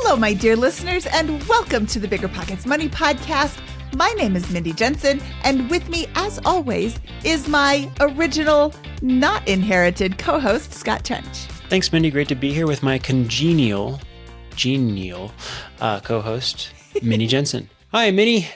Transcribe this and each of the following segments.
Hello, my dear listeners, and welcome to the Bigger Pockets Money Podcast. My name is Mindy Jensen, and with me, as always, is my original, not inherited co host, Scott Trench. Thanks, Mindy. Great to be here with my congenial, genial uh, co host, Minnie Jensen. Hi, Minnie.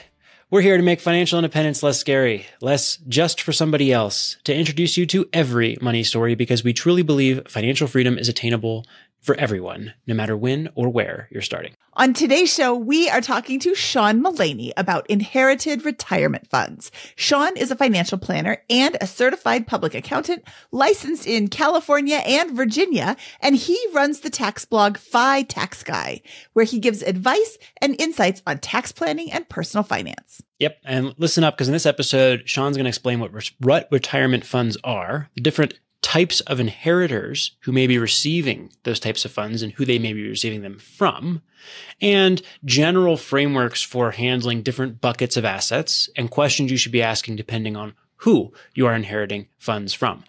We're here to make financial independence less scary, less just for somebody else, to introduce you to every money story because we truly believe financial freedom is attainable for everyone, no matter when or where you're starting. On today's show, we are talking to Sean Mullaney about inherited retirement funds. Sean is a financial planner and a certified public accountant licensed in California and Virginia, and he runs the tax blog FI Tax Guy, where he gives advice and insights on tax planning and personal finance. Yep. And listen up because in this episode, Sean's going to explain what, what retirement funds are, the different types of inheritors who may be receiving those types of funds and who they may be receiving them from, and general frameworks for handling different buckets of assets and questions you should be asking depending on who you are inheriting funds from.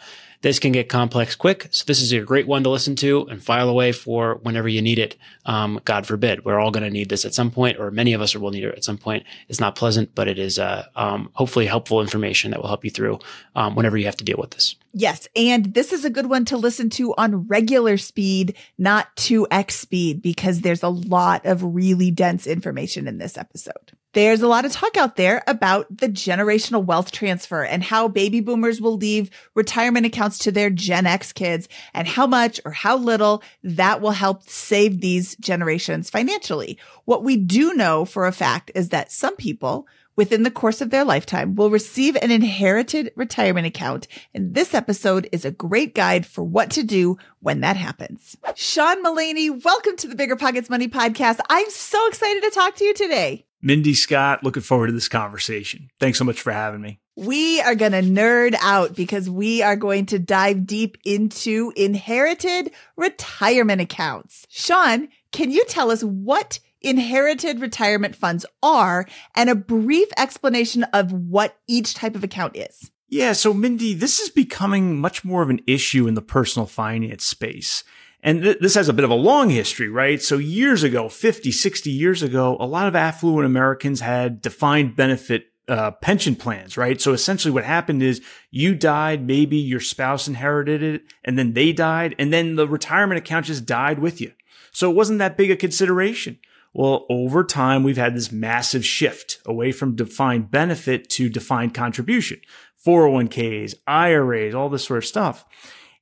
This can get complex quick. So this is a great one to listen to and file away for whenever you need it. Um, God forbid, we're all going to need this at some point, or many of us will need it at some point. It's not pleasant, but it is uh, um, hopefully helpful information that will help you through um, whenever you have to deal with this. Yes. And this is a good one to listen to on regular speed, not 2x speed, because there's a lot of really dense information in this episode. There's a lot of talk out there about the generational wealth transfer and how baby boomers will leave retirement accounts to their Gen X kids and how much or how little that will help save these generations financially. What we do know for a fact is that some people within the course of their lifetime will receive an inherited retirement account. And this episode is a great guide for what to do when that happens. Sean Mullaney, welcome to the Bigger Pockets Money Podcast. I'm so excited to talk to you today. Mindy Scott, looking forward to this conversation. Thanks so much for having me. We are going to nerd out because we are going to dive deep into inherited retirement accounts. Sean, can you tell us what inherited retirement funds are and a brief explanation of what each type of account is? Yeah, so Mindy, this is becoming much more of an issue in the personal finance space. And th- this has a bit of a long history, right? So years ago, 50, 60 years ago, a lot of affluent Americans had defined benefit uh, pension plans, right? So essentially what happened is you died, maybe your spouse inherited it, and then they died, and then the retirement account just died with you. So it wasn't that big a consideration. Well, over time, we've had this massive shift away from defined benefit to defined contribution, 401ks, IRAs, all this sort of stuff.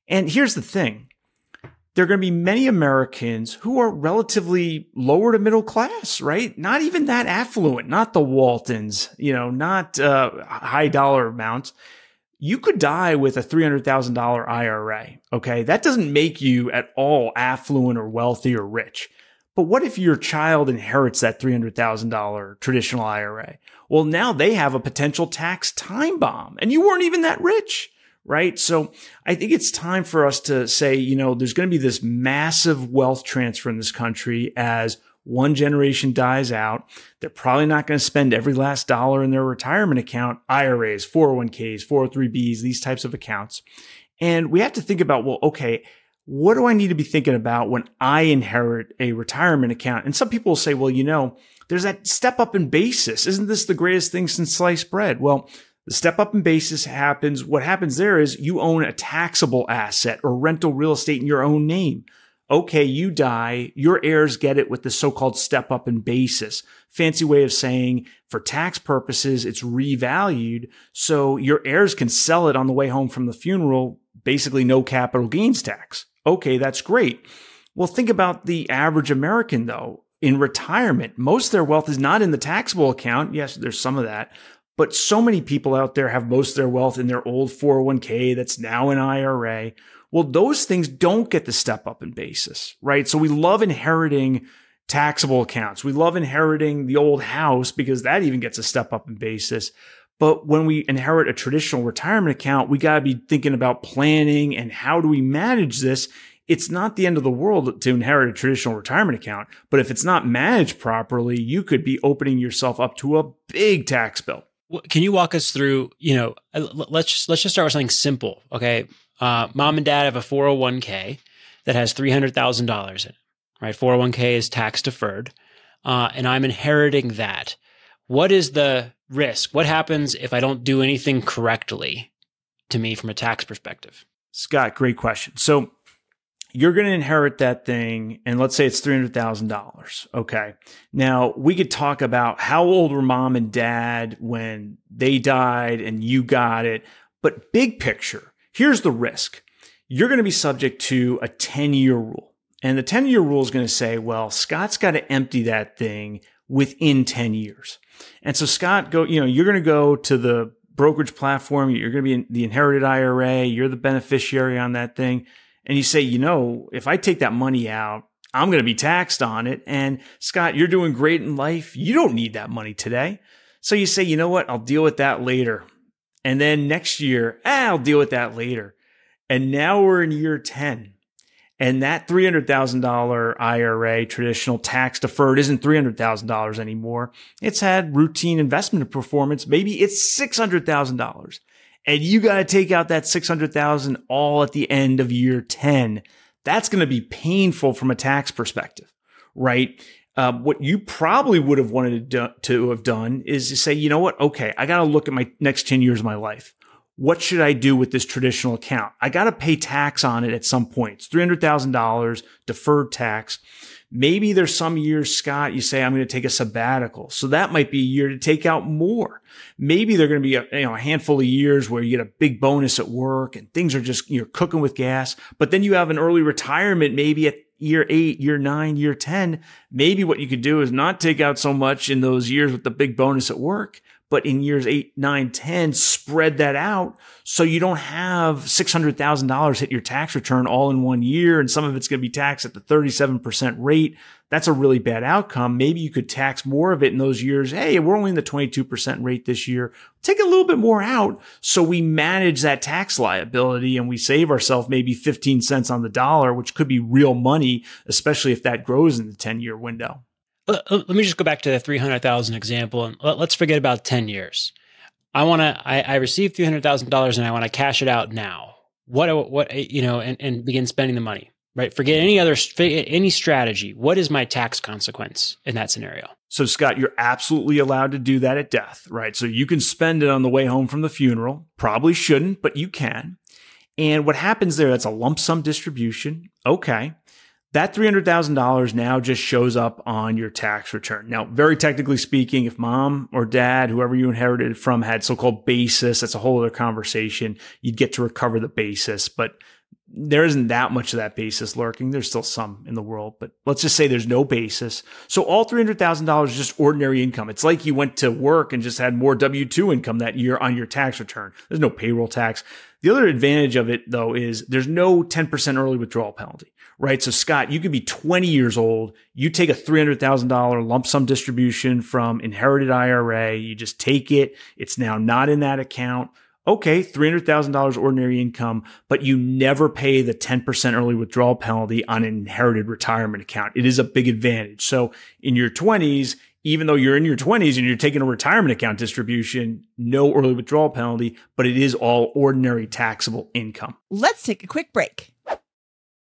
And here's the thing there are going to be many Americans who are relatively lower to middle class, right? Not even that affluent, not the Waltons, you know, not uh, high dollar amounts. You could die with a $300,000 IRA. Okay. That doesn't make you at all affluent or wealthy or rich. But what if your child inherits that $300,000 traditional IRA? Well, now they have a potential tax time bomb and you weren't even that rich right? So I think it's time for us to say, you know, there's going to be this massive wealth transfer in this country as one generation dies out. They're probably not going to spend every last dollar in their retirement account, IRAs, 401ks, 403bs, these types of accounts. And we have to think about, well, okay, what do I need to be thinking about when I inherit a retirement account? And some people will say, well, you know, there's that step up in basis. Isn't this the greatest thing since sliced bread? Well, the step up in basis happens. What happens there is you own a taxable asset or rental real estate in your own name. Okay, you die, your heirs get it with the so-called step up in basis. Fancy way of saying for tax purposes, it's revalued. So your heirs can sell it on the way home from the funeral, basically no capital gains tax. Okay, that's great. Well, think about the average American though. In retirement, most of their wealth is not in the taxable account. Yes, there's some of that, but so many people out there have most of their wealth in their old 401k that's now an IRA. Well, those things don't get the step up in basis, right? So we love inheriting taxable accounts. We love inheriting the old house because that even gets a step up in basis. But when we inherit a traditional retirement account, we got to be thinking about planning and how do we manage this? It's not the end of the world to inherit a traditional retirement account, but if it's not managed properly, you could be opening yourself up to a big tax bill can you walk us through you know uh, let's just let's just start with something simple okay uh, mom and dad have a 401k that has $300000 in it right? 401k is tax deferred, uh, and I'm inheriting that. What is the risk? What happens if I don't do anything correctly to me from a tax perspective? Scott, great question. So you're going to inherit that thing, and let's say it's $300,000. Okay. Now, we could talk about how old were mom and dad when they died and you got it. But big picture, here's the risk you're going to be subject to a 10 year rule. And the 10 year rule is going to say, well, Scott's got to empty that thing within 10 years. And so Scott go, you know, you're going to go to the brokerage platform. You're going to be in the inherited IRA. You're the beneficiary on that thing. And you say, you know, if I take that money out, I'm going to be taxed on it. And Scott, you're doing great in life. You don't need that money today. So you say, you know what? I'll deal with that later. And then next year, ah, I'll deal with that later. And now we're in year 10. And that $300,000 IRA traditional tax deferred isn't $300,000 anymore. It's had routine investment performance. Maybe it's $600,000. And you got to take out that 600,000 all at the end of year 10. That's going to be painful from a tax perspective, right? Uh, what you probably would have wanted to, do, to have done is to say, you know what? Okay, I got to look at my next 10 years of my life what should I do with this traditional account? I got to pay tax on it at some point. It's $300,000 deferred tax. Maybe there's some years, Scott, you say, I'm going to take a sabbatical. So that might be a year to take out more. Maybe they're going to be a, you know, a handful of years where you get a big bonus at work and things are just, you're cooking with gas. But then you have an early retirement, maybe at year eight, year nine, year 10. Maybe what you could do is not take out so much in those years with the big bonus at work but in years eight, nine, 10, spread that out so you don't have $600,000 hit your tax return all in one year. And some of it's going to be taxed at the 37% rate. That's a really bad outcome. Maybe you could tax more of it in those years. Hey, we're only in the 22% rate this year. Take a little bit more out so we manage that tax liability and we save ourselves maybe 15 cents on the dollar, which could be real money, especially if that grows in the 10 year window let me just go back to the 300,000 example and let, us forget about 10 years. I want to, I, I received $300,000 and I want to cash it out now. What, what, you know, and, and begin spending the money, right? Forget any other, any strategy. What is my tax consequence in that scenario? So, Scott, you're absolutely allowed to do that at death, right? So you can spend it on the way home from the funeral. Probably shouldn't, but you can. And what happens there, that's a lump sum distribution. Okay that $300,000 now just shows up on your tax return. Now, very technically speaking, if mom or dad, whoever you inherited from had so-called basis, that's a whole other conversation. You'd get to recover the basis, but there isn't that much of that basis lurking. There's still some in the world, but let's just say there's no basis. So all $300,000 is just ordinary income. It's like you went to work and just had more W-2 income that year on your tax return. There's no payroll tax. The other advantage of it though is there's no 10% early withdrawal penalty right? So Scott, you could be 20 years old. You take a $300,000 lump sum distribution from inherited IRA. You just take it. It's now not in that account. Okay, $300,000 ordinary income, but you never pay the 10% early withdrawal penalty on an inherited retirement account. It is a big advantage. So in your 20s, even though you're in your 20s and you're taking a retirement account distribution, no early withdrawal penalty, but it is all ordinary taxable income. Let's take a quick break.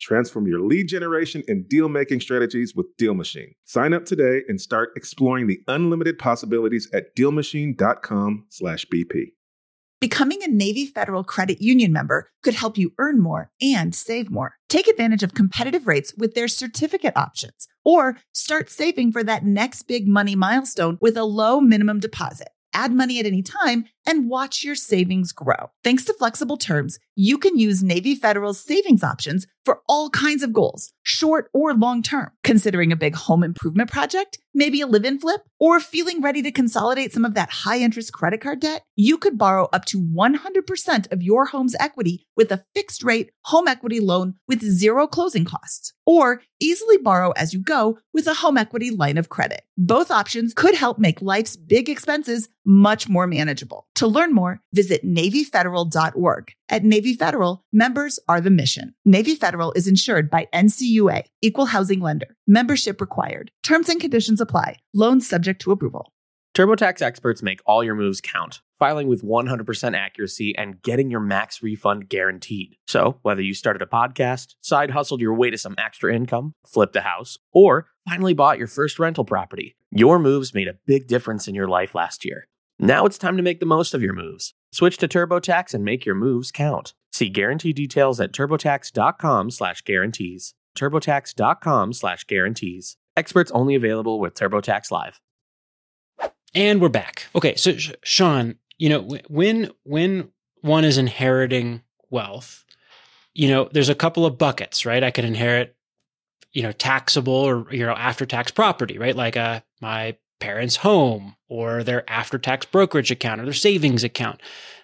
Transform your lead generation and deal making strategies with Deal Machine. Sign up today and start exploring the unlimited possibilities at DealMachine.com/bp. Becoming a Navy Federal Credit Union member could help you earn more and save more. Take advantage of competitive rates with their certificate options, or start saving for that next big money milestone with a low minimum deposit. Add money at any time and watch your savings grow. Thanks to flexible terms, you can use Navy Federal's savings options for all kinds of goals, short or long term. Considering a big home improvement project, maybe a live in flip, or feeling ready to consolidate some of that high interest credit card debt, you could borrow up to 100% of your home's equity with a fixed rate home equity loan with zero closing costs, or easily borrow as you go with a home equity line of credit. Both options could help make life's big expenses much more manageable. To learn more, visit NavyFederal.org. At Navy Federal, members are the mission. Navy Federal is insured by NCUA, Equal Housing Lender. Membership required. Terms and conditions apply. Loans subject to approval. TurboTax experts make all your moves count, filing with 100% accuracy and getting your max refund guaranteed. So, whether you started a podcast, side hustled your way to some extra income, flipped a house, or finally bought your first rental property, your moves made a big difference in your life last year. Now it's time to make the most of your moves. Switch to TurboTax and make your moves count. See guarantee details at turbotax.com/guarantees. turbotax.com/guarantees. Experts only available with TurboTax Live. And we're back. Okay, so Sean, you know, when when one is inheriting wealth, you know, there's a couple of buckets, right? I could inherit, you know, taxable or you know after tax property, right? Like uh my parents' home or their after tax brokerage account or their savings account.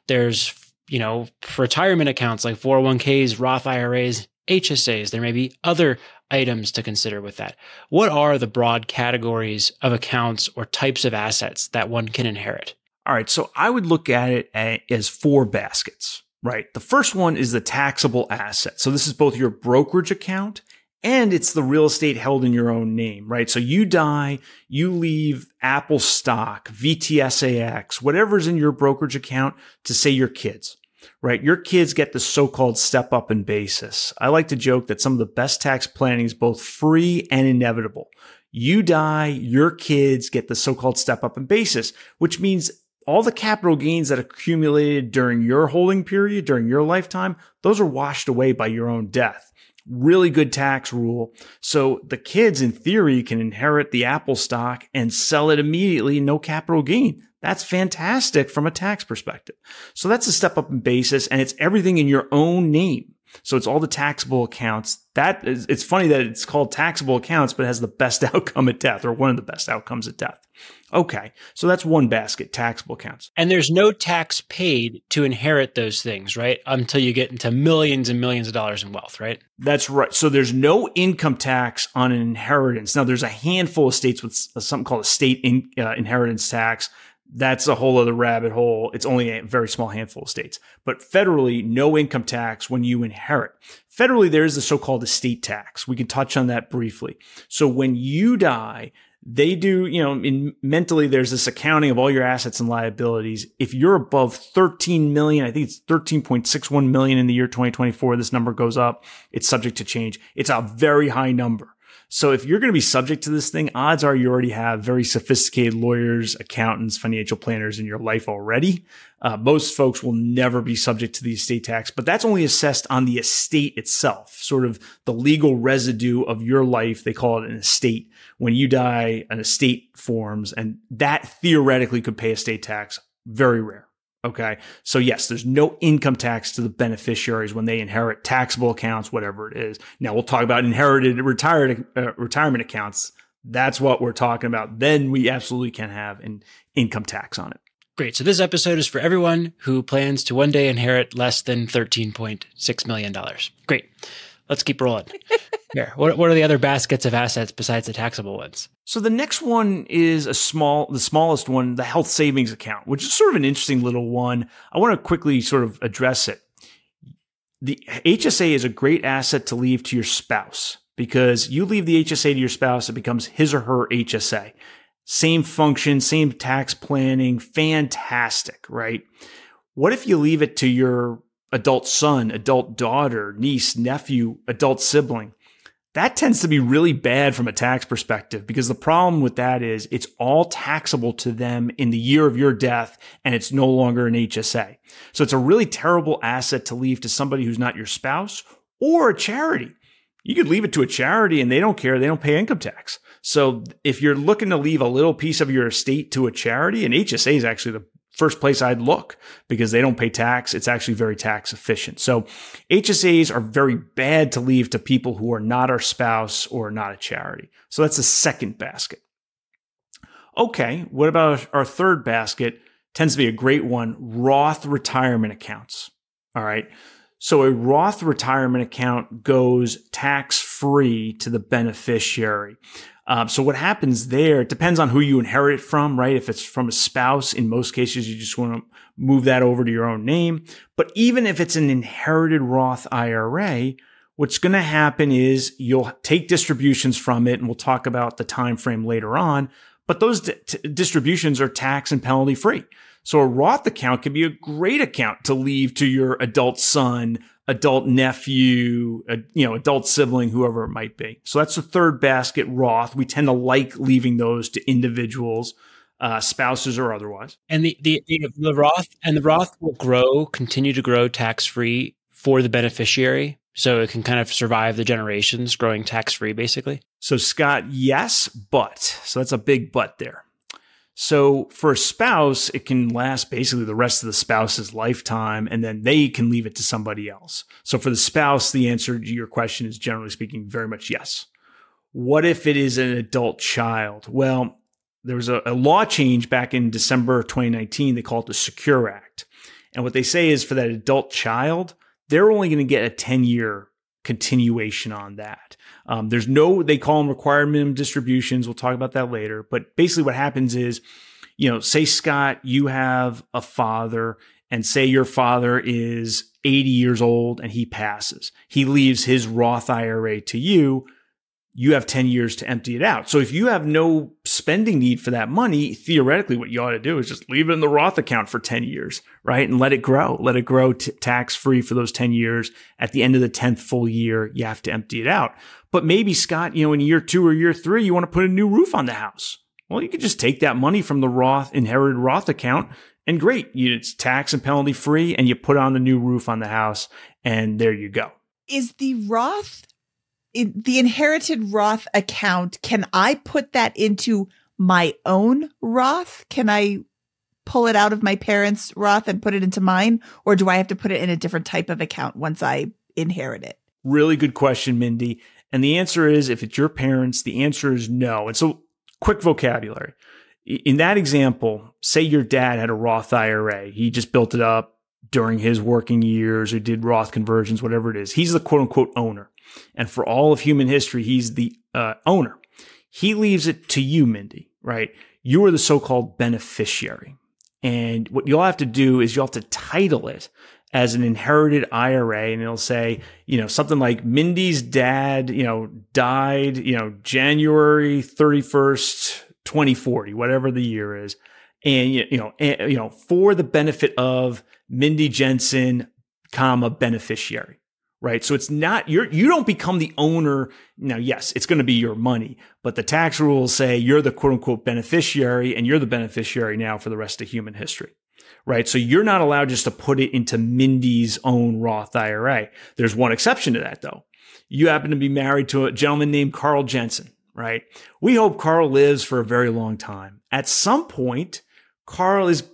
There's you know retirement accounts like 401ks, Roth IRAs, HSAs. There may be other items to consider with that. What are the broad categories of accounts or types of assets that one can inherit? All right, so I would look at it as four baskets, right? The first one is the taxable asset. So this is both your brokerage account and it's the real estate held in your own name, right? So you die, you leave Apple stock, VTSAX, whatever's in your brokerage account to say your kids right? Your kids get the so-called step up in basis. I like to joke that some of the best tax planning is both free and inevitable. You die, your kids get the so-called step up in basis, which means all the capital gains that accumulated during your holding period, during your lifetime, those are washed away by your own death. Really good tax rule. So the kids, in theory, can inherit the Apple stock and sell it immediately, no capital gain. That's fantastic from a tax perspective. So that's a step up in basis and it's everything in your own name. So it's all the taxable accounts. That is, it's funny that it's called taxable accounts, but has the best outcome at death or one of the best outcomes at death. Okay. So that's one basket, taxable accounts. And there's no tax paid to inherit those things, right? Until you get into millions and millions of dollars in wealth, right? That's right. So there's no income tax on an inheritance. Now there's a handful of states with something called a state in, uh, inheritance tax that's a whole other rabbit hole. It's only a very small handful of states. But federally, no income tax when you inherit. Federally, there is the so-called estate tax. We can touch on that briefly. So when you die, they do, you know, in mentally, there's this accounting of all your assets and liabilities. If you're above 13 million, I think it's 13.61 million in the year 2024, this number goes up. It's subject to change. It's a very high number. So if you're going to be subject to this thing, odds are you already have very sophisticated lawyers, accountants, financial planners in your life already. Uh, most folks will never be subject to the estate tax, but that's only assessed on the estate itself, sort of the legal residue of your life. They call it an estate. When you die, an estate forms, and that theoretically could pay estate tax. Very rare. Okay. So yes, there's no income tax to the beneficiaries when they inherit taxable accounts, whatever it is. Now we'll talk about inherited retired uh, retirement accounts. That's what we're talking about. Then we absolutely can have an income tax on it. Great. So this episode is for everyone who plans to one day inherit less than $13.6 million. Great. Let's keep rolling. Here, what, what are the other baskets of assets besides the taxable ones? So the next one is a small, the smallest one, the health savings account, which is sort of an interesting little one. I want to quickly sort of address it. The HSA is a great asset to leave to your spouse because you leave the HSA to your spouse, it becomes his or her HSA. Same function, same tax planning, fantastic, right? What if you leave it to your adult son, adult daughter, niece, nephew, adult sibling. That tends to be really bad from a tax perspective because the problem with that is it's all taxable to them in the year of your death and it's no longer an HSA. So it's a really terrible asset to leave to somebody who's not your spouse or a charity. You could leave it to a charity and they don't care. They don't pay income tax. So if you're looking to leave a little piece of your estate to a charity, an HSA is actually the first place I'd look because they don't pay tax. It's actually very tax efficient. So HSAs are very bad to leave to people who are not our spouse or not a charity. So that's the second basket. Okay, what about our third basket? Tends to be a great one Roth retirement accounts. All right. So a Roth retirement account goes tax free to the beneficiary. Um, so what happens there it depends on who you inherit from, right? If it's from a spouse, in most cases, you just want to move that over to your own name. But even if it's an inherited Roth IRA, what's going to happen is you'll take distributions from it, and we'll talk about the time frame later on. But those di- distributions are tax and penalty free. So a Roth account can be a great account to leave to your adult son, adult nephew, a, you know, adult sibling, whoever it might be. So that's the third basket, Roth. We tend to like leaving those to individuals, uh, spouses or otherwise. And the, the, the, the Roth and the Roth will grow, continue to grow tax free for the beneficiary. So it can kind of survive the generations growing tax free, basically. So Scott, yes, but so that's a big but there. So for a spouse, it can last basically the rest of the spouse's lifetime and then they can leave it to somebody else. So for the spouse, the answer to your question is generally speaking very much yes. What if it is an adult child? Well, there was a, a law change back in December 2019. They call it the Secure Act. And what they say is for that adult child, they're only going to get a 10 year continuation on that. Um, there's no, they call them required minimum distributions. We'll talk about that later. But basically, what happens is, you know, say, Scott, you have a father, and say your father is 80 years old and he passes. He leaves his Roth IRA to you you have 10 years to empty it out. So if you have no spending need for that money, theoretically, what you ought to do is just leave it in the Roth account for 10 years, right? And let it grow. Let it grow t- tax free for those 10 years. At the end of the 10th full year, you have to empty it out. But maybe, Scott, you know, in year two or year three, you want to put a new roof on the house. Well, you could just take that money from the Roth inherited Roth account and great. It's tax and penalty free and you put on the new roof on the house and there you go. Is the Roth the inherited Roth account, can I put that into my own Roth? Can I pull it out of my parents' Roth and put it into mine? Or do I have to put it in a different type of account once I inherit it? Really good question, Mindy. And the answer is if it's your parents, the answer is no. And so, quick vocabulary. In that example, say your dad had a Roth IRA, he just built it up during his working years or did Roth conversions, whatever it is. He's the quote unquote owner. And for all of human history, he's the uh, owner. He leaves it to you, Mindy, right? You are the so called beneficiary. And what you'll have to do is you'll have to title it as an inherited IRA and it'll say, you know, something like Mindy's dad, you know, died, you know, January 31st, 2040, whatever the year is. And, you know, and, you know, for the benefit of Mindy Jensen, comma, beneficiary right? So it's not you're you don't become the owner. Now, yes, it's going to be your money, but the tax rules say you're the quote unquote beneficiary and you're the beneficiary now for the rest of human history. Right. So you're not allowed just to put it into Mindy's own Roth IRA. There's one exception to that though. You happen to be married to a gentleman named Carl Jensen, right? We hope Carl lives for a very long time. At some point, Carl is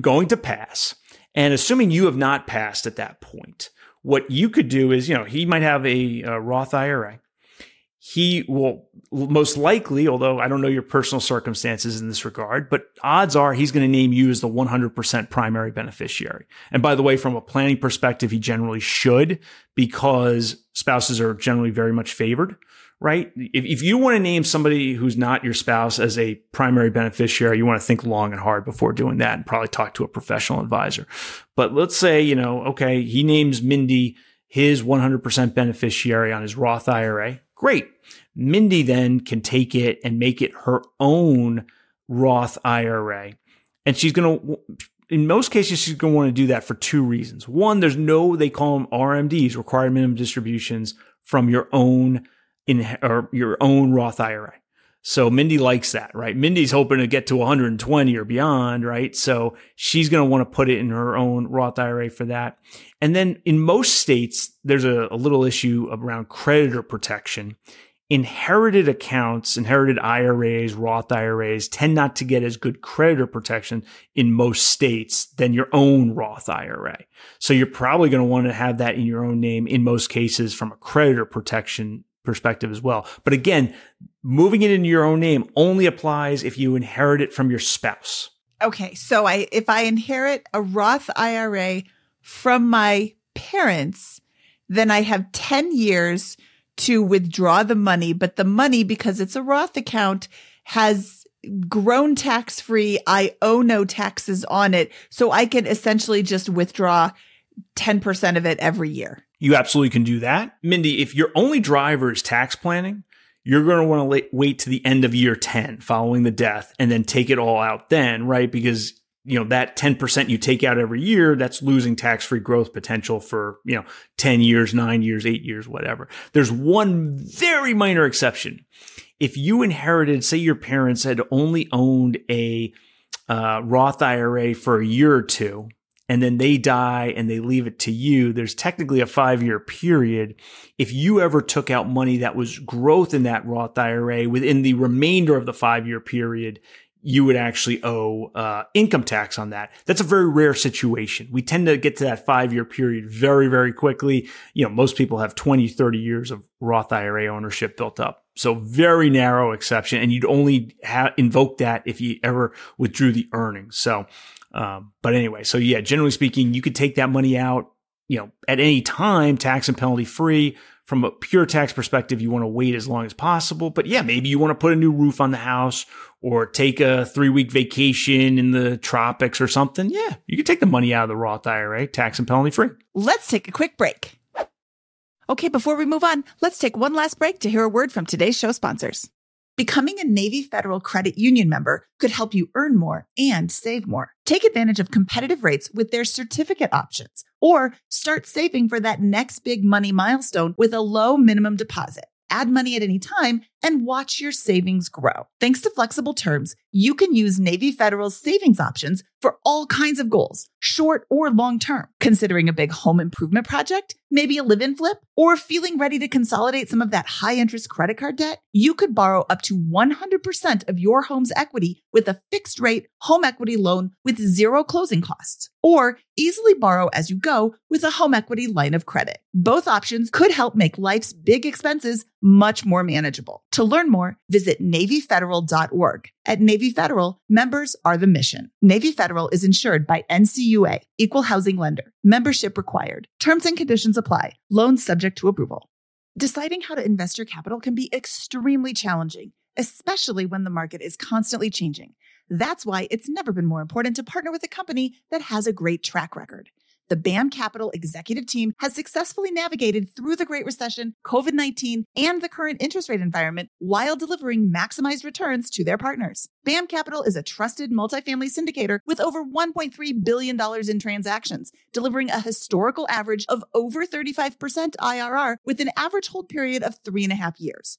going to pass. And assuming you have not passed at that point, what you could do is, you know, he might have a, a Roth IRA. He will most likely, although I don't know your personal circumstances in this regard, but odds are he's going to name you as the 100% primary beneficiary. And by the way, from a planning perspective, he generally should because spouses are generally very much favored right? If, if you want to name somebody who's not your spouse as a primary beneficiary, you want to think long and hard before doing that and probably talk to a professional advisor. But let's say, you know, okay, he names Mindy his 100% beneficiary on his Roth IRA. Great. Mindy then can take it and make it her own Roth IRA. And she's going to, in most cases, she's going to want to do that for two reasons. One, there's no, they call them RMDs, required minimum distributions from your own in or your own Roth IRA. So Mindy likes that, right? Mindy's hoping to get to 120 or beyond, right? So she's going to want to put it in her own Roth IRA for that. And then in most states, there's a, a little issue around creditor protection. inherited accounts, inherited IRAs, Roth IRAs tend not to get as good creditor protection in most states than your own Roth IRA. So you're probably going to want to have that in your own name in most cases from a creditor protection perspective as well. But again, moving it into your own name only applies if you inherit it from your spouse. Okay, so I if I inherit a Roth IRA from my parents, then I have 10 years to withdraw the money, but the money, because it's a Roth account, has grown tax free. I owe no taxes on it. So I can essentially just withdraw 10% of it every year. You absolutely can do that. Mindy, if your only driver is tax planning, you're going to want to wait to the end of year 10 following the death and then take it all out then, right? Because you know, that 10% you take out every year, that's losing tax free growth potential for, you know, 10 years, nine years, eight years, whatever. There's one very minor exception. If you inherited, say your parents had only owned a uh, Roth IRA for a year or two, and then they die and they leave it to you, there's technically a five year period. If you ever took out money that was growth in that Roth IRA within the remainder of the five year period, you would actually owe uh, income tax on that. That's a very rare situation. We tend to get to that five year period very, very quickly. You know, most people have 20, 30 years of Roth IRA ownership built up. So very narrow exception. And you'd only ha- invoke that if you ever withdrew the earnings. So, um, but anyway, so yeah, generally speaking, you could take that money out, you know, at any time, tax and penalty free from a pure tax perspective, you want to wait as long as possible. But yeah, maybe you want to put a new roof on the house or take a three week vacation in the tropics or something. Yeah, you can take the money out of the Roth IRA, tax and penalty free. Let's take a quick break. Okay, before we move on, let's take one last break to hear a word from today's show sponsors. Becoming a Navy Federal Credit Union member could help you earn more and save more. Take advantage of competitive rates with their certificate options or start saving for that next big money milestone with a low minimum deposit. Add money at any time and watch your savings grow. Thanks to flexible terms, you can use Navy Federal's savings options for all kinds of goals, short or long term. Considering a big home improvement project, maybe a live in flip, or feeling ready to consolidate some of that high interest credit card debt, you could borrow up to 100% of your home's equity with a fixed rate home equity loan with zero closing costs, or easily borrow as you go with a home equity line of credit. Both options could help make life's big expenses much more manageable. To learn more, visit NavyFederal.org. At Navy Federal, members are the mission. Navy Federal is insured by NCUA, Equal Housing Lender. Membership required. Terms and conditions apply. Loans subject to approval. Deciding how to invest your capital can be extremely challenging, especially when the market is constantly changing. That's why it's never been more important to partner with a company that has a great track record. The BAM Capital executive team has successfully navigated through the Great Recession, COVID 19, and the current interest rate environment while delivering maximized returns to their partners. BAM Capital is a trusted multifamily syndicator with over $1.3 billion in transactions, delivering a historical average of over 35% IRR with an average hold period of three and a half years.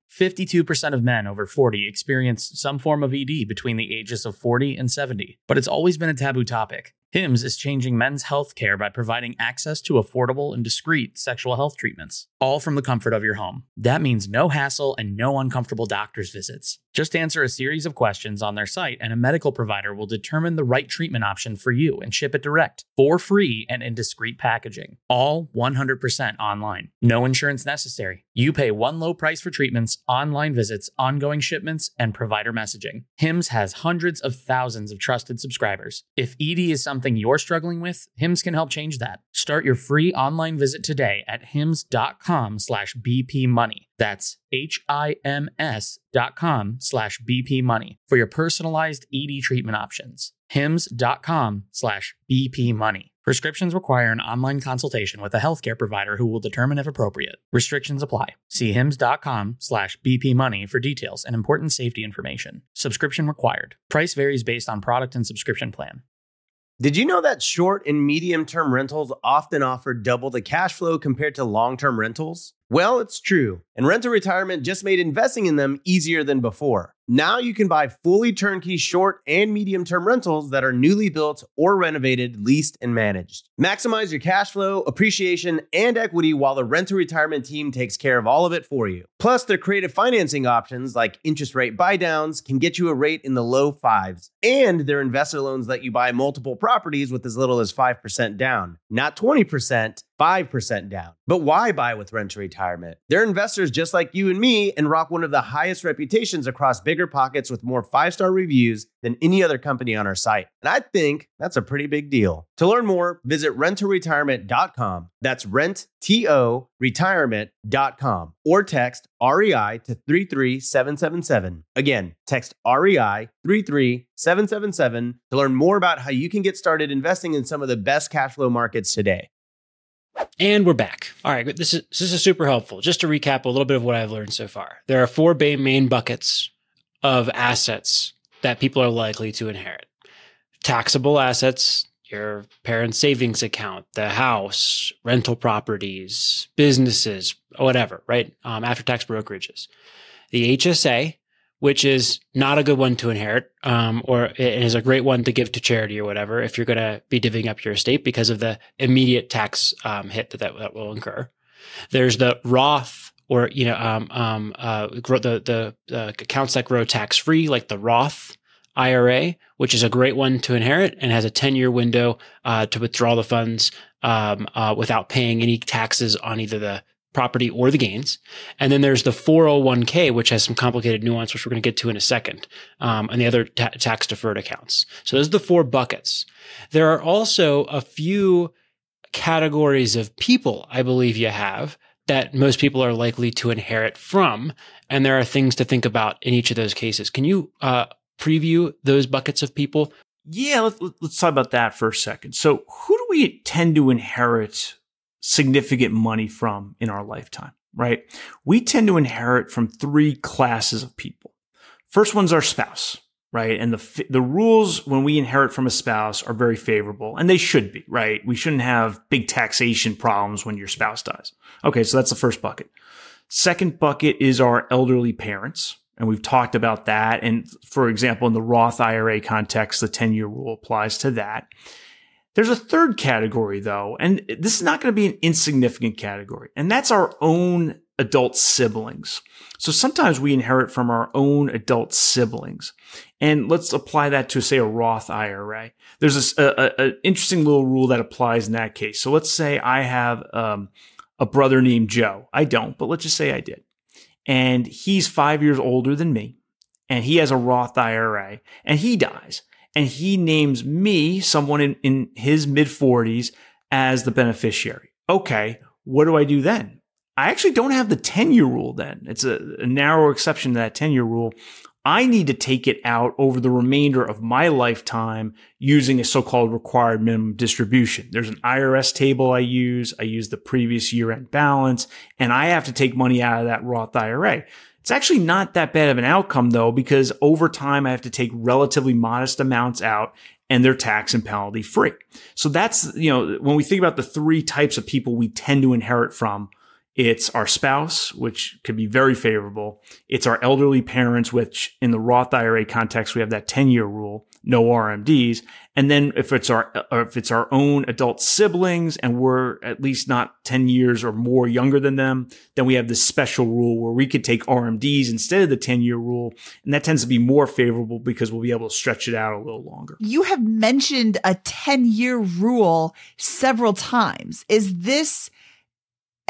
52% of men over 40 experience some form of ED between the ages of 40 and 70, but it's always been a taboo topic. HIMS is changing men's health care by providing access to affordable and discreet sexual health treatments, all from the comfort of your home. That means no hassle and no uncomfortable doctor's visits. Just answer a series of questions on their site, and a medical provider will determine the right treatment option for you and ship it direct for free and in discreet packaging. All 100% online. No insurance necessary. You pay one low price for treatments online visits, ongoing shipments, and provider messaging. HIMS has hundreds of thousands of trusted subscribers. If ED is something you're struggling with, HIMS can help change that. Start your free online visit today at hims.com slash bpmoney. That's H-I-M-S dot com slash bpmoney for your personalized ED treatment options. hims.com slash bpmoney. Prescriptions require an online consultation with a healthcare provider who will determine if appropriate. Restrictions apply. See hims.com slash bpmoney for details and important safety information. Subscription required. Price varies based on product and subscription plan. Did you know that short and medium term rentals often offer double the cash flow compared to long term rentals? Well, it's true, and Rent to Retirement just made investing in them easier than before. Now you can buy fully turnkey short and medium term rentals that are newly built or renovated, leased, and managed. Maximize your cash flow, appreciation, and equity while the Rent to Retirement team takes care of all of it for you. Plus, their creative financing options like interest rate buydowns can get you a rate in the low fives, and their investor loans let you buy multiple properties with as little as 5% down, not 20%. 5% down. But why buy with Rent to Retirement? They're investors just like you and me and rock one of the highest reputations across bigger pockets with more five star reviews than any other company on our site. And I think that's a pretty big deal. To learn more, visit renttoretirement.com. That's rent, T O, retirement.com or text REI to 33777. Again, text REI 33777 to learn more about how you can get started investing in some of the best cash flow markets today. And we're back. All right, this is this is super helpful. Just to recap a little bit of what I've learned so far. There are four main buckets of assets that people are likely to inherit. Taxable assets, your parents' savings account, the house, rental properties, businesses, whatever, right? Um, after tax brokerages. The HSA, which is not a good one to inherit, um, or it is a great one to give to charity or whatever if you're going to be divvying up your estate because of the immediate tax um, hit that, that, that will incur. There's the Roth or you know um, um, uh, the the uh, accounts that grow tax free, like the Roth IRA, which is a great one to inherit and has a 10 year window uh, to withdraw the funds um, uh, without paying any taxes on either the property or the gains. And then there's the 401k, which has some complicated nuance, which we're going to get to in a second, um, and the other ta- tax deferred accounts. So those are the four buckets. There are also a few categories of people I believe you have that most people are likely to inherit from. And there are things to think about in each of those cases. Can you uh, preview those buckets of people? Yeah, let's, let's talk about that for a second. So, who do we tend to inherit significant money from in our lifetime, right? We tend to inherit from three classes of people. First one's our spouse, right? And the, the rules when we inherit from a spouse are very favorable and they should be, right? We shouldn't have big taxation problems when your spouse dies. Okay. So that's the first bucket. Second bucket is our elderly parents. And we've talked about that. And for example, in the Roth IRA context, the 10 year rule applies to that. There's a third category though, and this is not going to be an insignificant category, and that's our own adult siblings. So sometimes we inherit from our own adult siblings. And let's apply that to say a Roth IRA. There's a, interesting little rule that applies in that case. So let's say I have um, a brother named Joe. I don't, but let's just say I did. And he's five years older than me. And he has a Roth IRA and he dies and he names me, someone in, in his mid 40s, as the beneficiary. Okay, what do I do then? I actually don't have the 10 year rule then. It's a, a narrow exception to that 10 year rule. I need to take it out over the remainder of my lifetime using a so-called required minimum distribution. There's an IRS table I use. I use the previous year end balance and I have to take money out of that Roth IRA. It's actually not that bad of an outcome though, because over time I have to take relatively modest amounts out and they're tax and penalty free. So that's, you know, when we think about the three types of people we tend to inherit from, it's our spouse, which could be very favorable. It's our elderly parents, which in the Roth IRA context, we have that 10 year rule, no RMDs. And then if it's our, uh, if it's our own adult siblings and we're at least not 10 years or more younger than them, then we have this special rule where we could take RMDs instead of the 10 year rule. And that tends to be more favorable because we'll be able to stretch it out a little longer. You have mentioned a 10 year rule several times. Is this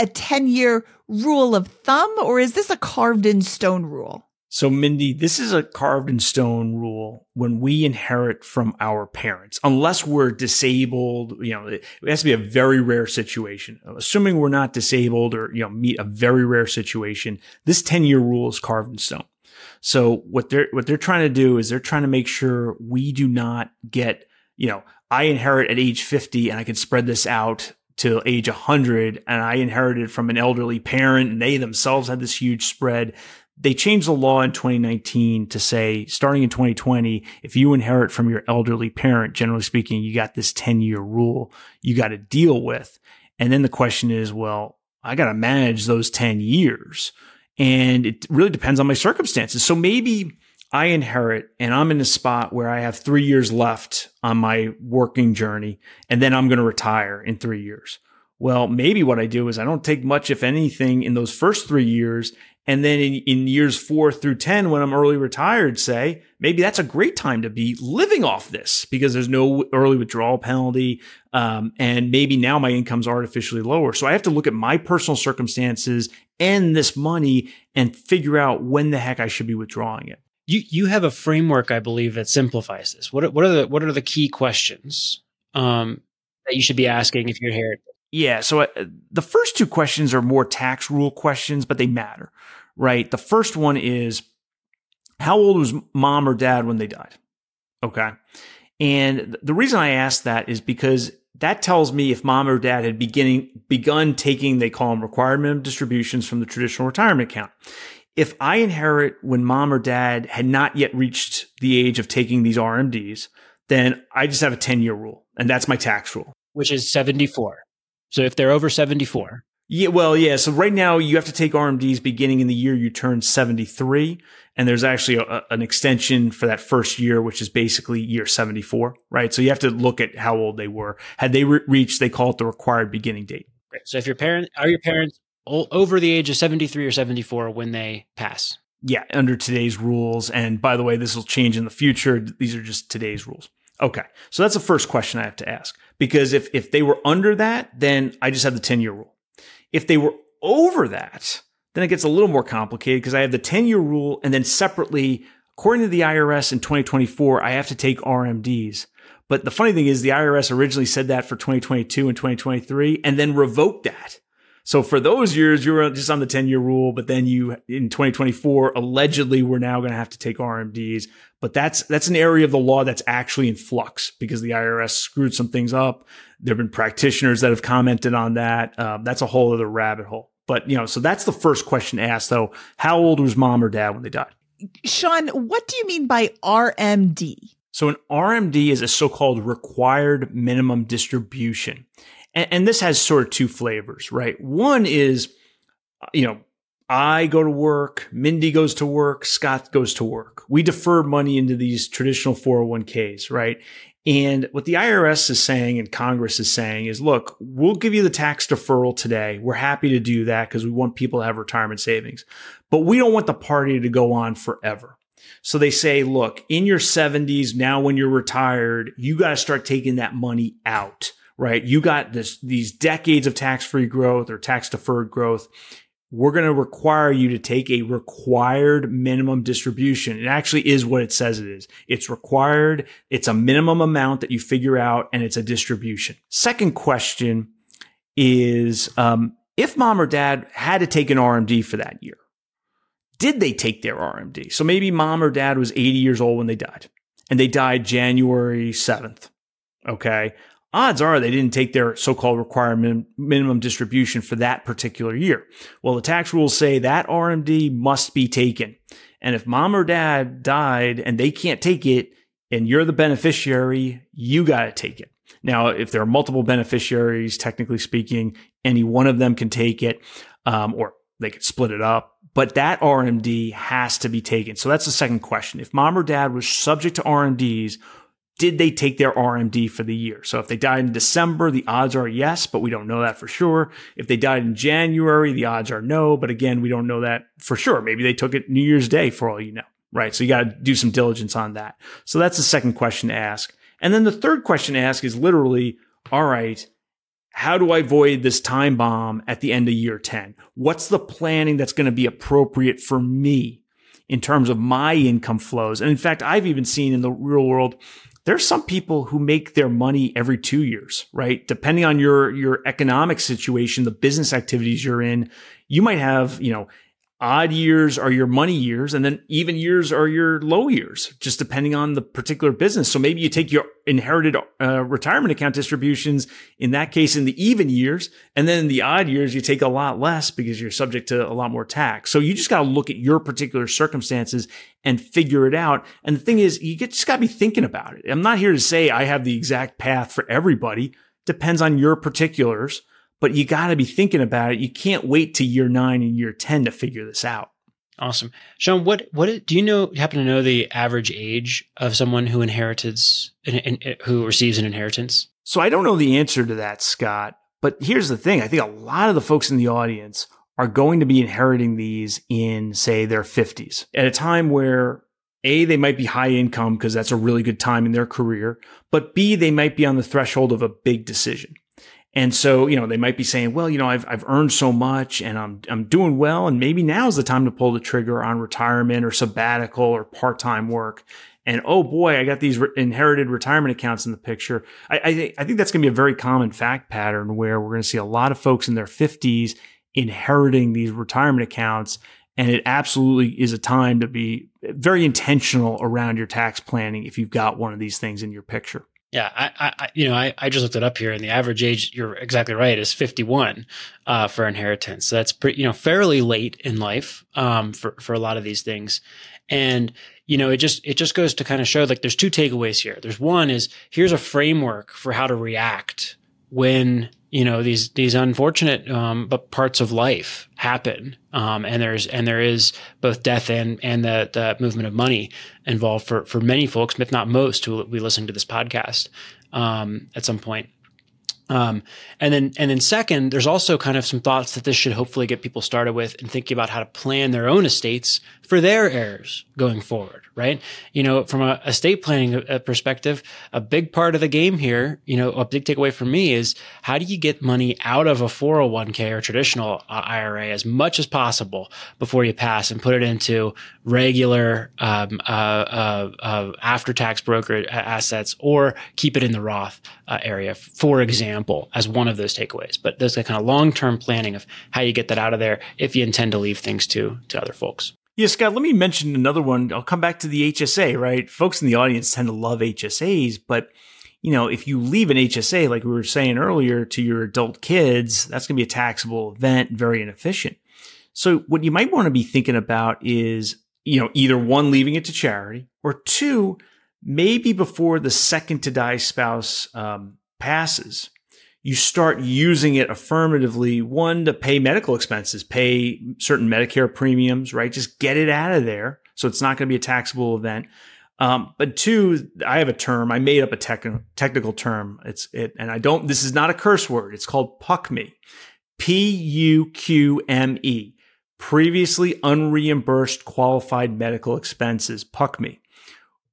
a 10 year rule of thumb or is this a carved in stone rule? So, Mindy, this is a carved in stone rule when we inherit from our parents, unless we're disabled. You know, it has to be a very rare situation. Assuming we're not disabled or, you know, meet a very rare situation, this 10 year rule is carved in stone. So what they're, what they're trying to do is they're trying to make sure we do not get, you know, I inherit at age 50 and I can spread this out till age 100 and I inherited from an elderly parent and they themselves had this huge spread they changed the law in 2019 to say, starting in 2020, if you inherit from your elderly parent, generally speaking, you got this 10 year rule you got to deal with. And then the question is, well, I got to manage those 10 years. And it really depends on my circumstances. So maybe I inherit and I'm in a spot where I have three years left on my working journey, and then I'm going to retire in three years. Well, maybe what I do is I don't take much, if anything, in those first three years. And then in, in years four through 10, when I'm early retired, say, maybe that's a great time to be living off this because there's no early withdrawal penalty. Um, and maybe now my income's artificially lower. So I have to look at my personal circumstances and this money and figure out when the heck I should be withdrawing it. You, you have a framework, I believe, that simplifies this. What, what are the, what are the key questions, um, that you should be asking if you're here? Yeah. So uh, the first two questions are more tax rule questions, but they matter, right? The first one is how old was mom or dad when they died? Okay. And the reason I ask that is because that tells me if mom or dad had beginning begun taking, they call them required minimum distributions from the traditional retirement account. If I inherit when mom or dad had not yet reached the age of taking these RMDs, then I just have a 10 year rule and that's my tax rule. Which is 74. So if they're over 74. Yeah, well, yeah. So right now you have to take RMDs beginning in the year you turn 73. And there's actually a, an extension for that first year, which is basically year 74, right? So you have to look at how old they were. Had they re- reached, they call it the required beginning date. Right. So if your parent are your parents over the age of 73 or 74 when they pass? Yeah, under today's rules. And by the way, this will change in the future. These are just today's rules. Okay. So that's the first question I have to ask. Because if, if they were under that, then I just have the 10 year rule. If they were over that, then it gets a little more complicated because I have the 10 year rule and then separately, according to the IRS in 2024, I have to take RMDs. But the funny thing is the IRS originally said that for 2022 and 2023 and then revoked that. So for those years, you were just on the 10 year rule, but then you in 2024, allegedly we're now going to have to take RMDs. But that's, that's an area of the law that's actually in flux because the IRS screwed some things up. There have been practitioners that have commented on that. Um, that's a whole other rabbit hole. But, you know, so that's the first question asked though. How old was mom or dad when they died? Sean, what do you mean by RMD? So an RMD is a so-called required minimum distribution. And, and this has sort of two flavors, right? One is, you know, I go to work, Mindy goes to work, Scott goes to work. We defer money into these traditional 401ks, right? And what the IRS is saying and Congress is saying is, look, we'll give you the tax deferral today. We're happy to do that because we want people to have retirement savings, but we don't want the party to go on forever. So they say, look, in your 70s, now when you're retired, you got to start taking that money out right? You got this, these decades of tax free growth or tax deferred growth. We're going to require you to take a required minimum distribution. It actually is what it says it is. It's required. It's a minimum amount that you figure out and it's a distribution. Second question is, um, if mom or dad had to take an RMD for that year, did they take their RMD? So maybe mom or dad was 80 years old when they died and they died January 7th. Okay odds are they didn't take their so-called required minimum distribution for that particular year. Well, the tax rules say that RMD must be taken. And if mom or dad died and they can't take it and you're the beneficiary, you got to take it. Now, if there are multiple beneficiaries, technically speaking, any one of them can take it, um, or they could split it up. But that RMD has to be taken. So that's the second question. If mom or dad was subject to RMDs, did they take their RMD for the year? So if they died in December, the odds are yes, but we don't know that for sure. If they died in January, the odds are no, but again, we don't know that for sure. Maybe they took it New Year's Day for all you know, right? So you got to do some diligence on that. So that's the second question to ask. And then the third question to ask is literally, all right, how do I avoid this time bomb at the end of year 10? What's the planning that's going to be appropriate for me in terms of my income flows? And in fact, I've even seen in the real world, there's some people who make their money every two years, right? Depending on your, your economic situation, the business activities you're in, you might have, you know, odd years are your money years and then even years are your low years just depending on the particular business. So maybe you take your inherited uh, retirement account distributions in that case in the even years and then in the odd years you take a lot less because you're subject to a lot more tax. So you just got to look at your particular circumstances and figure it out. And the thing is you just got to be thinking about it. I'm not here to say i have the exact path for everybody. Depends on your particulars but you got to be thinking about it. You can't wait to year nine and year 10 to figure this out. Awesome. Sean, what, what do you know, happen to know the average age of someone who inherits, and who receives an inheritance? So I don't know the answer to that, Scott. But here's the thing. I think a lot of the folks in the audience are going to be inheriting these in, say, their 50s at a time where a, they might be high income because that's a really good time in their career, but B, they might be on the threshold of a big decision. And so, you know, they might be saying, well, you know, I've, I've earned so much and I'm, I'm doing well. And maybe now's the time to pull the trigger on retirement or sabbatical or part-time work. And oh boy, I got these re- inherited retirement accounts in the picture. I, I, th- I think that's going to be a very common fact pattern where we're going to see a lot of folks in their fifties inheriting these retirement accounts. And it absolutely is a time to be very intentional around your tax planning if you've got one of these things in your picture. Yeah, I, I, you know, I, I just looked it up here, and the average age, you're exactly right, is 51 uh, for inheritance. So that's pretty, you know, fairly late in life um, for for a lot of these things, and you know, it just it just goes to kind of show like there's two takeaways here. There's one is here's a framework for how to react when you know these these unfortunate um, but parts of life happen um, and there's and there is both death and and the the movement of money involved for for many folks if not most who will be listening to this podcast um, at some point. Um, and then, and then second, there's also kind of some thoughts that this should hopefully get people started with and thinking about how to plan their own estates for their heirs going forward, right? You know, from a estate planning uh, perspective, a big part of the game here, you know, a big takeaway for me is how do you get money out of a 401k or traditional uh, IRA as much as possible before you pass and put it into regular, um, uh, uh, uh after tax broker assets or keep it in the Roth area, for example, as one of those takeaways. But there's a kind of long term planning of how you get that out of there if you intend to leave things to to other folks. Yeah, Scott, let me mention another one. I'll come back to the HSA, right? Folks in the audience tend to love HSAs, but you know, if you leave an HSA, like we were saying earlier, to your adult kids, that's going to be a taxable event, very inefficient. So what you might want to be thinking about is, you know, either one, leaving it to charity or two, maybe before the second to die spouse um, passes, you start using it affirmatively. One, to pay medical expenses, pay certain Medicare premiums, right? Just get it out of there. So it's not going to be a taxable event. Um, but two, I have a term. I made up a tech- technical term. It's it, and I don't. This is not a curse word. It's called puck me, P U Q M E, previously unreimbursed qualified medical expenses. PUQME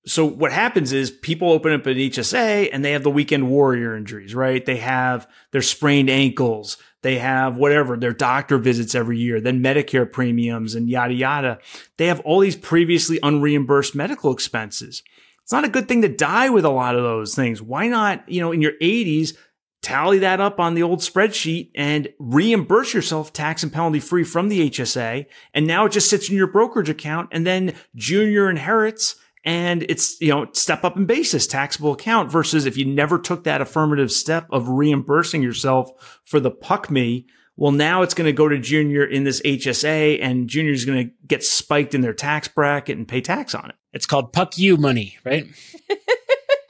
so what happens is people open up an HSA and they have the weekend warrior injuries, right? They have their sprained ankles. They have whatever, their doctor visits every year, then Medicare premiums and yada, yada. They have all these previously unreimbursed medical expenses. It's not a good thing to die with a lot of those things. Why not, you know, in your 80s, tally that up on the old spreadsheet and reimburse yourself tax and penalty free from the HSA. And now it just sits in your brokerage account and then junior inherits and it's you know step up in basis taxable account versus if you never took that affirmative step of reimbursing yourself for the puck me well now it's going to go to junior in this hsa and junior is going to get spiked in their tax bracket and pay tax on it. It's called puck you money right?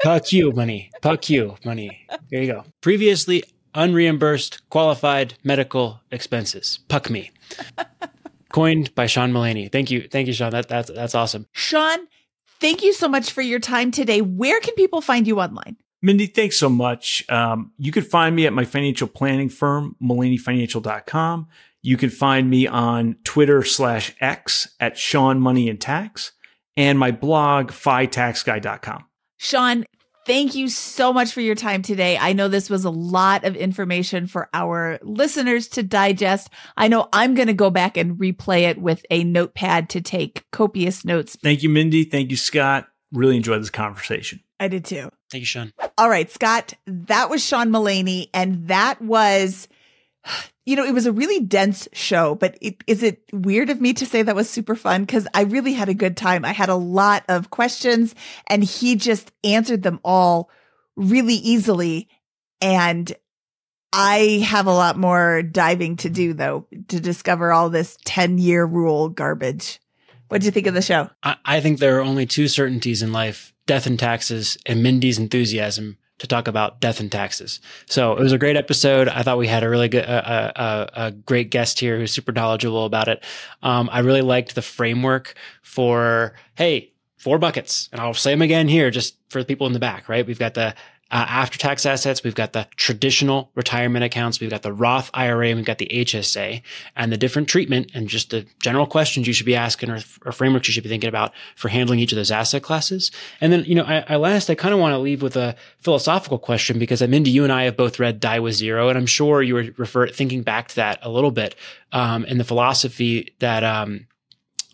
Puck you money. Puck you money. There you go. Previously unreimbursed qualified medical expenses. Puck me. Coined by sean mullaney thank you. Thank you sean. That, that's that's awesome. Sean Thank you so much for your time today. Where can people find you online? Mindy, thanks so much. Um, you can find me at my financial planning firm, MullaneyFinancial.com. You can find me on Twitter slash X at Sean Money and Tax and my blog, FITaxGuy.com. Sean, Thank you so much for your time today. I know this was a lot of information for our listeners to digest. I know I'm going to go back and replay it with a notepad to take copious notes. Thank you, Mindy. Thank you, Scott. Really enjoyed this conversation. I did too. Thank you, Sean. All right, Scott, that was Sean Mullaney, and that was, you know, it was a really dense show, but it, is it weird of me to say that was super fun? Because I really had a good time. I had a lot of questions, and he just answered them all really easily. And I have a lot more diving to do, though, to discover all this 10 year rule garbage. What do you think of the show? I, I think there are only two certainties in life death and taxes, and Mindy's enthusiasm to talk about death and taxes. So it was a great episode. I thought we had a really good, uh, a great guest here who's super knowledgeable about it. Um, I really liked the framework for, hey, four buckets. And I'll say them again here just for the people in the back, right? We've got the uh, after tax assets, we've got the traditional retirement accounts, we've got the Roth IRA, and we've got the HSA, and the different treatment and just the general questions you should be asking or, or frameworks you should be thinking about for handling each of those asset classes. And then, you know, I, I last, I kind of want to leave with a philosophical question because I'm Mindy, you and I have both read Die with Zero, and I'm sure you were refer, thinking back to that a little bit um, in the philosophy that um,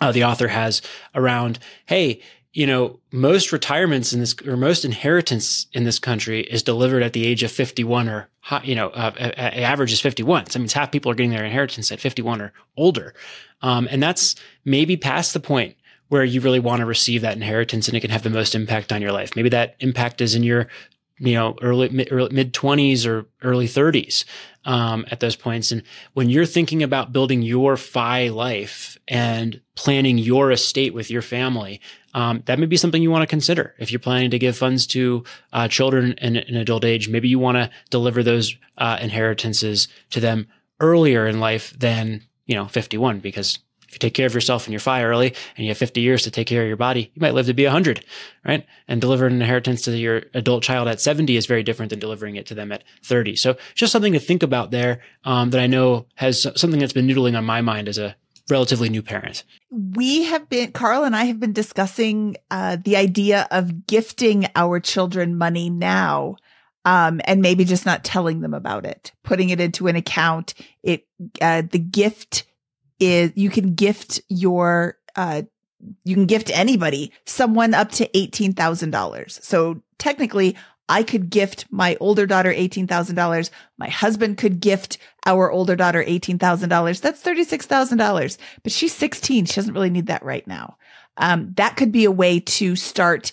uh, the author has around, hey, you know, most retirements in this or most inheritance in this country is delivered at the age of 51 or, you know, uh, average is 51. So that means half people are getting their inheritance at 51 or older. Um, and that's maybe past the point where you really want to receive that inheritance and it can have the most impact on your life. Maybe that impact is in your you know, early, mid twenties or early thirties, um, at those points. And when you're thinking about building your FI life and planning your estate with your family, um, that may be something you want to consider. If you're planning to give funds to uh, children in, in adult age, maybe you want to deliver those uh, inheritances to them earlier in life than you know 51, because if you take care of yourself and you fire early and you have 50 years to take care of your body, you might live to be 100, right? And delivering an inheritance to your adult child at 70 is very different than delivering it to them at 30. So just something to think about there um, that I know has something that's been noodling on my mind as a relatively new parent. We have been, Carl and I have been discussing uh, the idea of gifting our children money now. Um, and maybe just not telling them about it, putting it into an account. It, uh, the gift is you can gift your, uh, you can gift anybody someone up to $18,000. So technically I could gift my older daughter $18,000. My husband could gift our older daughter $18,000. That's $36,000. But she's 16. She doesn't really need that right now. Um, that could be a way to start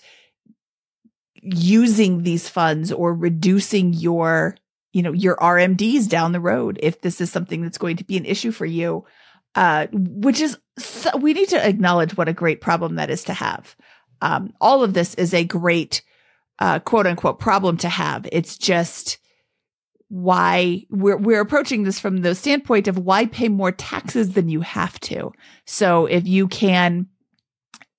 using these funds or reducing your, you know, your RMDs down the road if this is something that's going to be an issue for you. Uh, which is, so, we need to acknowledge what a great problem that is to have. Um, all of this is a great, uh, quote unquote problem to have. It's just why we're we're approaching this from the standpoint of why pay more taxes than you have to. So if you can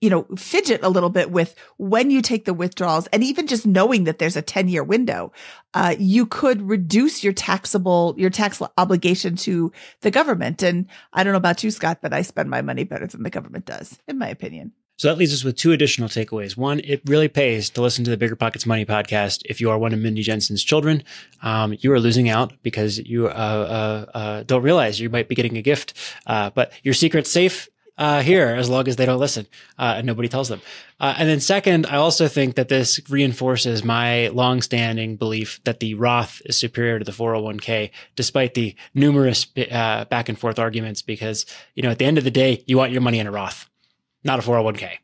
you know, fidget a little bit with when you take the withdrawals and even just knowing that there's a 10 year window, uh, you could reduce your taxable, your tax obligation to the government. And I don't know about you, Scott, but I spend my money better than the government does, in my opinion. So that leaves us with two additional takeaways. One, it really pays to listen to the Bigger Pockets Money podcast if you are one of Mindy Jensen's children. Um, you are losing out because you uh, uh, uh, don't realize you might be getting a gift, uh, but your secret's safe. Uh, here, as long as they don't listen uh, and nobody tells them. and then, second, I also think that this reinforces my longstanding belief that the Roth is superior to the 401k, despite the numerous back and forth arguments. Because you know, at the end of the day, you want your money in a Roth not a 401k.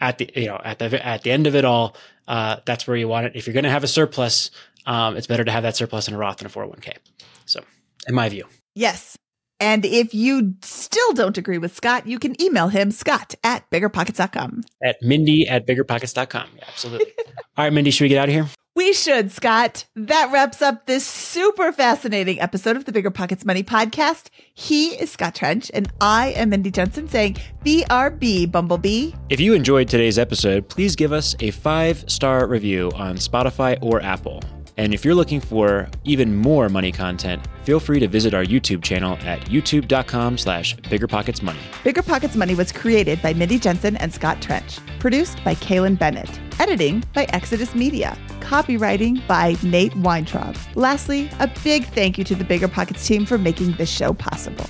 At the you know at the at the end of it all, uh, that's where you want it. If you're going to have a surplus, um, it's better to have that surplus in a Roth than a 401k. So, in my view, yes. And if you still don't agree with Scott, you can email him, scott at biggerpockets.com. At mindy at biggerpockets.com. Yeah, absolutely. All right, Mindy, should we get out of here? We should, Scott. That wraps up this super fascinating episode of the Bigger Pockets Money podcast. He is Scott Trench, and I am Mindy Jensen saying BRB, Bumblebee. If you enjoyed today's episode, please give us a five star review on Spotify or Apple. And if you're looking for even more money content, feel free to visit our YouTube channel at youtube.com slash biggerpocketsmoney. Bigger Pockets Money was created by Mindy Jensen and Scott Trench, produced by Kailyn Bennett, editing by Exodus Media, copywriting by Nate Weintraub. Lastly, a big thank you to the Bigger Pockets team for making this show possible.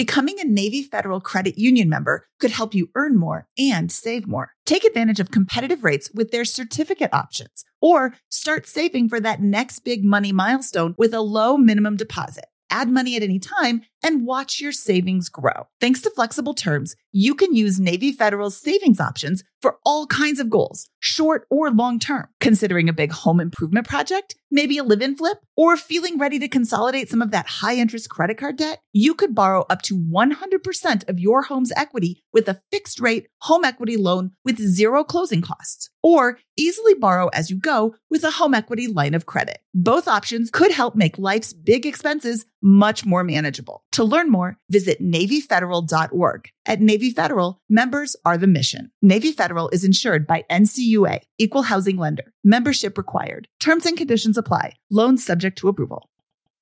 Becoming a Navy Federal Credit Union member could help you earn more and save more. Take advantage of competitive rates with their certificate options or start saving for that next big money milestone with a low minimum deposit. Add money at any time and watch your savings grow. Thanks to flexible terms, you can use Navy Federal's savings options for all kinds of goals, short or long term. Considering a big home improvement project, maybe a live in flip, or feeling ready to consolidate some of that high interest credit card debt, you could borrow up to 100% of your home's equity with a fixed rate home equity loan with zero closing costs, or easily borrow as you go with a home equity line of credit. Both options could help make life's big expenses much more manageable. To learn more, visit NavyFederal.org. At Navy Federal, members are the mission. Navy Federal is insured by NCUA, Equal Housing Lender. Membership required. Terms and conditions apply. Loans subject to approval.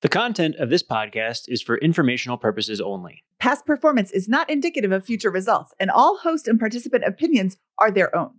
The content of this podcast is for informational purposes only. Past performance is not indicative of future results, and all host and participant opinions are their own.